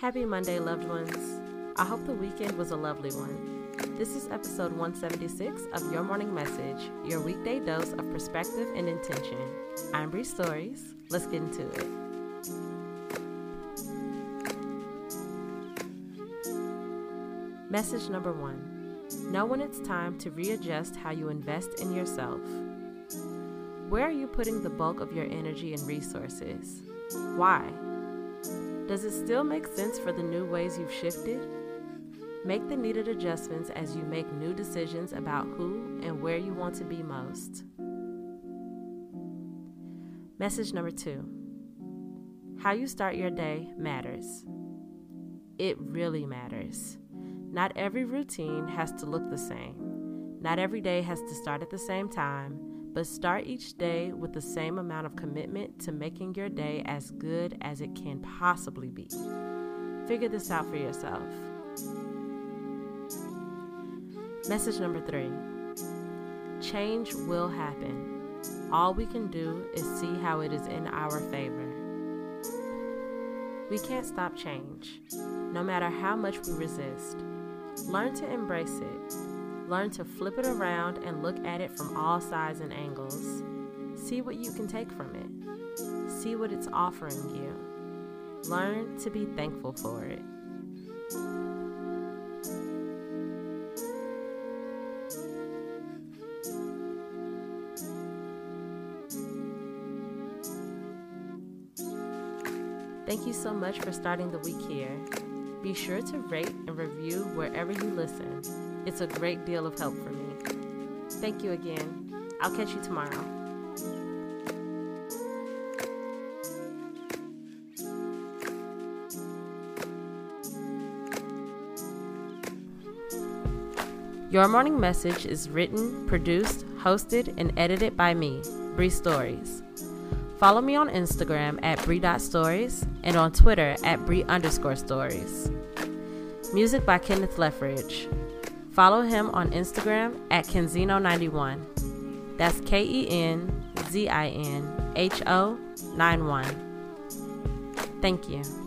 Happy Monday, loved ones. I hope the weekend was a lovely one. This is episode 176 of Your Morning Message, your weekday dose of perspective and intention. I'm Bree Stories. Let's get into it. Message number one Know when it's time to readjust how you invest in yourself. Where are you putting the bulk of your energy and resources? Why? Does it still make sense for the new ways you've shifted? Make the needed adjustments as you make new decisions about who and where you want to be most. Message number two How you start your day matters. It really matters. Not every routine has to look the same. Not every day has to start at the same time, but start each day with the same amount of commitment to making your day as good as it can possibly be. Figure this out for yourself. Message number three Change will happen. All we can do is see how it is in our favor. We can't stop change, no matter how much we resist. Learn to embrace it. Learn to flip it around and look at it from all sides and angles. See what you can take from it. See what it's offering you. Learn to be thankful for it. Thank you so much for starting the week here. Be sure to rate and review wherever you listen. It's a great deal of help for me. Thank you again. I'll catch you tomorrow. Your Morning Message is written, produced, hosted, and edited by me, Bree Stories. Follow me on Instagram at Bree.stories and on Twitter at Bree underscore stories. Music by Kenneth Leffridge. Follow him on Instagram at Kenzinho91. That's K E N Z I N H O 91. Thank you.